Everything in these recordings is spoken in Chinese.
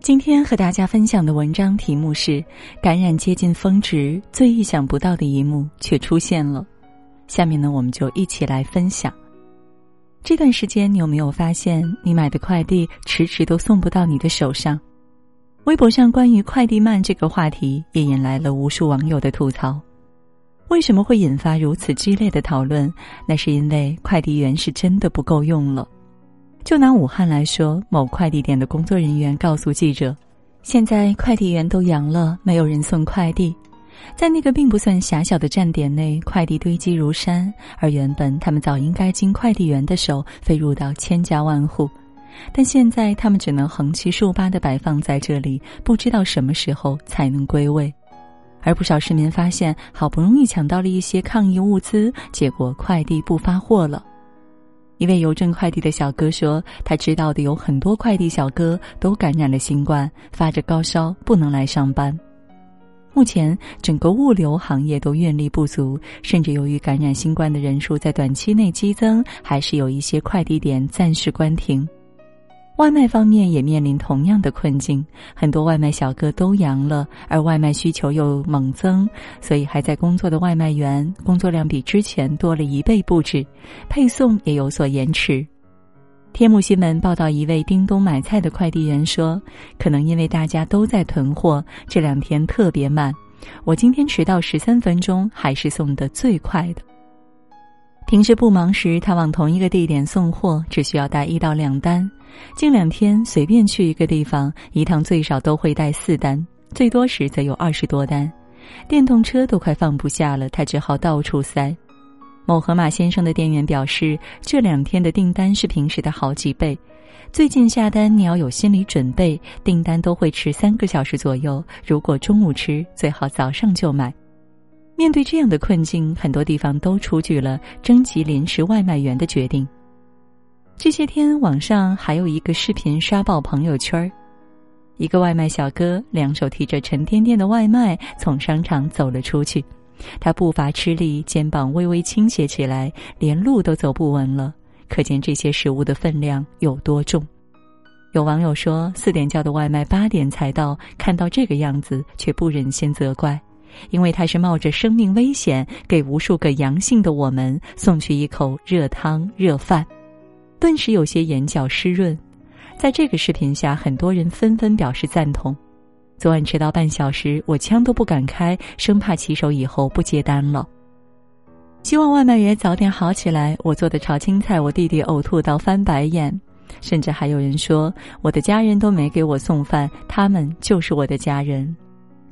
今天和大家分享的文章题目是“感染接近峰值，最意想不到的一幕却出现了”。下面呢，我们就一起来分享。这段时间，你有没有发现，你买的快递迟迟都送不到你的手上？微博上关于快递慢这个话题，也引来了无数网友的吐槽。为什么会引发如此激烈的讨论？那是因为快递员是真的不够用了。就拿武汉来说，某快递点的工作人员告诉记者：“现在快递员都阳了，没有人送快递。在那个并不算狭小的站点内，快递堆积如山，而原本他们早应该经快递员的手飞入到千家万户，但现在他们只能横七竖八的摆放在这里，不知道什么时候才能归位。而不少市民发现，好不容易抢到了一些抗疫物资，结果快递不发货了。”一位邮政快递的小哥说：“他知道的有很多快递小哥都感染了新冠，发着高烧，不能来上班。目前整个物流行业都运力不足，甚至由于感染新冠的人数在短期内激增，还是有一些快递点暂时关停。”外卖方面也面临同样的困境，很多外卖小哥都阳了，而外卖需求又猛增，所以还在工作的外卖员工作量比之前多了一倍不止，配送也有所延迟。天目新闻报道，一位叮咚买菜的快递员说：“可能因为大家都在囤货，这两天特别慢，我今天迟到十三分钟，还是送的最快的。平时不忙时，他往同一个地点送货只需要带一到两单。”近两天随便去一个地方，一趟最少都会带四单，最多时则有二十多单，电动车都快放不下了，他只好到处塞。某盒马先生的店员表示，这两天的订单是平时的好几倍。最近下单你要有心理准备，订单都会迟三个小时左右。如果中午吃，最好早上就买。面对这样的困境，很多地方都出具了征集临时外卖员的决定。这些天，网上还有一个视频刷爆朋友圈儿，一个外卖小哥两手提着沉甸甸的外卖从商场走了出去，他步伐吃力，肩膀微微倾斜起来，连路都走不稳了。可见这些食物的分量有多重。有网友说，四点叫的外卖八点才到，看到这个样子却不忍心责怪，因为他是冒着生命危险给无数个阳性的我们送去一口热汤热饭。顿时有些眼角湿润，在这个视频下，很多人纷纷表示赞同。昨晚迟到半小时，我枪都不敢开，生怕骑手以后不接单了。希望外卖员早点好起来。我做的炒青菜，我弟弟呕吐到翻白眼，甚至还有人说我的家人都没给我送饭，他们就是我的家人。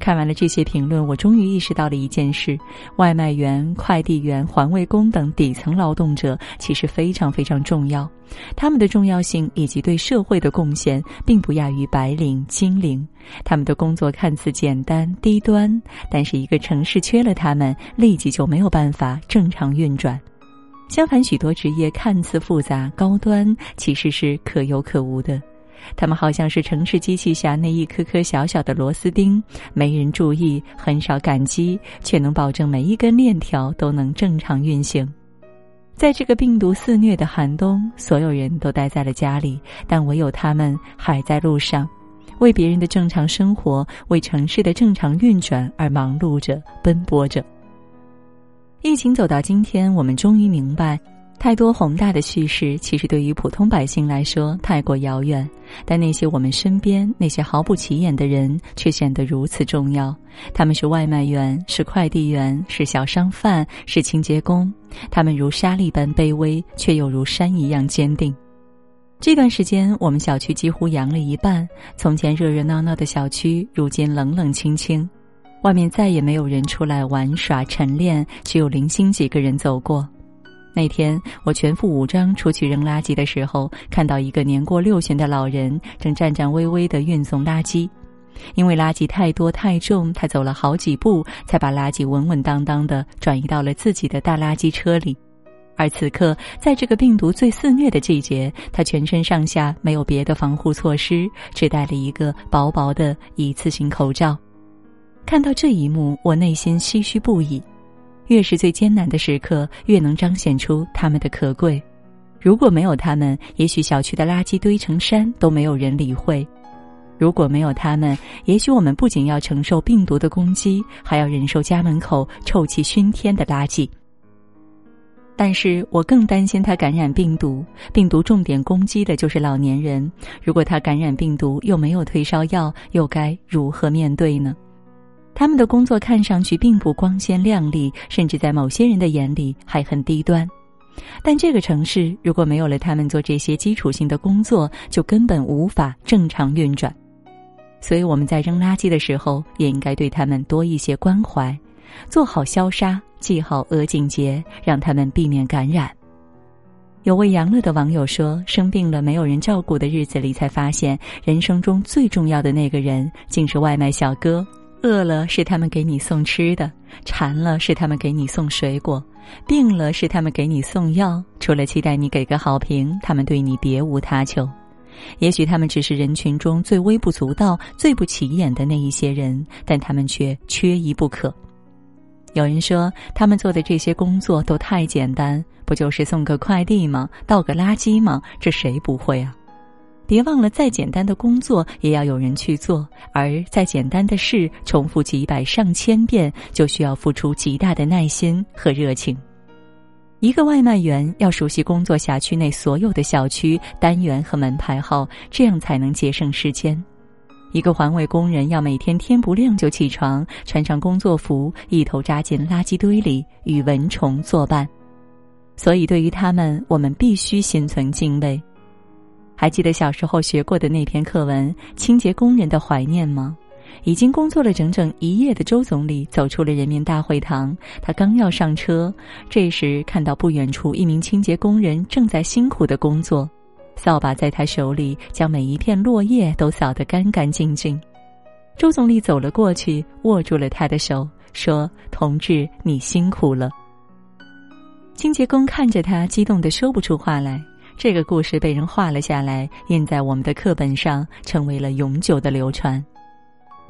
看完了这些评论，我终于意识到了一件事：外卖员、快递员、环卫工等底层劳动者其实非常非常重要，他们的重要性以及对社会的贡献，并不亚于白领、精灵。他们的工作看似简单低端，但是一个城市缺了他们，立即就没有办法正常运转。相反，许多职业看似复杂高端，其实是可有可无的。他们好像是城市机器下那一颗颗小小的螺丝钉，没人注意，很少感激，却能保证每一根链条都能正常运行。在这个病毒肆虐的寒冬，所有人都待在了家里，但唯有他们还在路上，为别人的正常生活、为城市的正常运转而忙碌着、奔波着。疫情走到今天，我们终于明白。太多宏大的叙事，其实对于普通百姓来说太过遥远，但那些我们身边那些毫不起眼的人，却显得如此重要。他们是外卖员，是快递员，是小商贩，是清洁工。他们如沙粒般卑微，却又如山一样坚定。这段时间，我们小区几乎阳了一半。从前热热闹闹的小区，如今冷冷清清，外面再也没有人出来玩耍晨练，只有零星几个人走过。那天我全副武装出去扔垃圾的时候，看到一个年过六旬的老人正颤颤巍巍地运送垃圾，因为垃圾太多太重，他走了好几步才把垃圾稳稳当当地转移到了自己的大垃圾车里。而此刻，在这个病毒最肆虐的季节，他全身上下没有别的防护措施，只戴了一个薄薄的一次性口罩。看到这一幕，我内心唏嘘不已。越是最艰难的时刻，越能彰显出他们的可贵。如果没有他们，也许小区的垃圾堆成山都没有人理会；如果没有他们，也许我们不仅要承受病毒的攻击，还要忍受家门口臭气熏天的垃圾。但是我更担心他感染病毒，病毒重点攻击的就是老年人。如果他感染病毒又没有退烧药，又该如何面对呢？他们的工作看上去并不光鲜亮丽，甚至在某些人的眼里还很低端。但这个城市如果没有了他们做这些基础性的工作，就根本无法正常运转。所以我们在扔垃圾的时候，也应该对他们多一些关怀，做好消杀。系好额颈结，让他们避免感染。有位杨乐的网友说：“生病了没有人照顾的日子里，才发现人生中最重要的那个人竟是外卖小哥。饿了是他们给你送吃的，馋了是他们给你送水果，病了是他们给你送药。除了期待你给个好评，他们对你别无他求。也许他们只是人群中最微不足道、最不起眼的那一些人，但他们却缺一不可。”有人说，他们做的这些工作都太简单，不就是送个快递吗？倒个垃圾吗？这谁不会啊？别忘了，再简单的工作也要有人去做，而再简单的事，重复几百上千遍，就需要付出极大的耐心和热情。一个外卖员要熟悉工作辖区内所有的小区单元和门牌号，这样才能节省时间。一个环卫工人要每天天不亮就起床，穿上工作服，一头扎进垃圾堆里与蚊虫作伴。所以，对于他们，我们必须心存敬畏。还记得小时候学过的那篇课文《清洁工人的怀念》吗？已经工作了整整一夜的周总理走出了人民大会堂，他刚要上车，这时看到不远处一名清洁工人正在辛苦的工作。扫把在他手里，将每一片落叶都扫得干干净净。周总理走了过去，握住了他的手，说：“同志，你辛苦了。”清洁工看着他，激动的说不出话来。这个故事被人画了下来，印在我们的课本上，成为了永久的流传。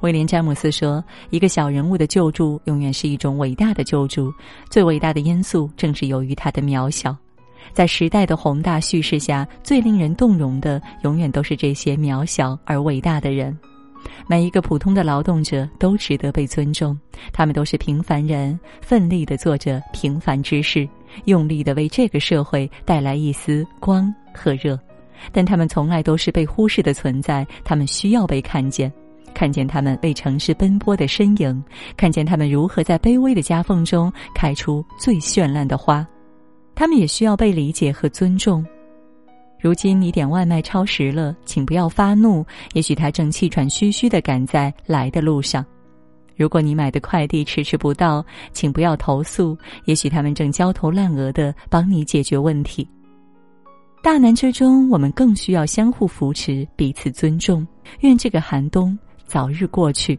威廉·詹姆斯说：“一个小人物的救助，永远是一种伟大的救助。最伟大的因素，正是由于他的渺小。”在时代的宏大叙事下，最令人动容的，永远都是这些渺小而伟大的人。每一个普通的劳动者都值得被尊重，他们都是平凡人，奋力的做着平凡之事，用力的为这个社会带来一丝光和热。但他们从来都是被忽视的存在，他们需要被看见，看见他们为城市奔波的身影，看见他们如何在卑微的夹缝中开出最绚烂的花。他们也需要被理解和尊重。如今你点外卖超时了，请不要发怒，也许他正气喘吁吁的赶在来的路上。如果你买的快递迟迟不到，请不要投诉，也许他们正焦头烂额的帮你解决问题。大难之中，我们更需要相互扶持，彼此尊重。愿这个寒冬早日过去。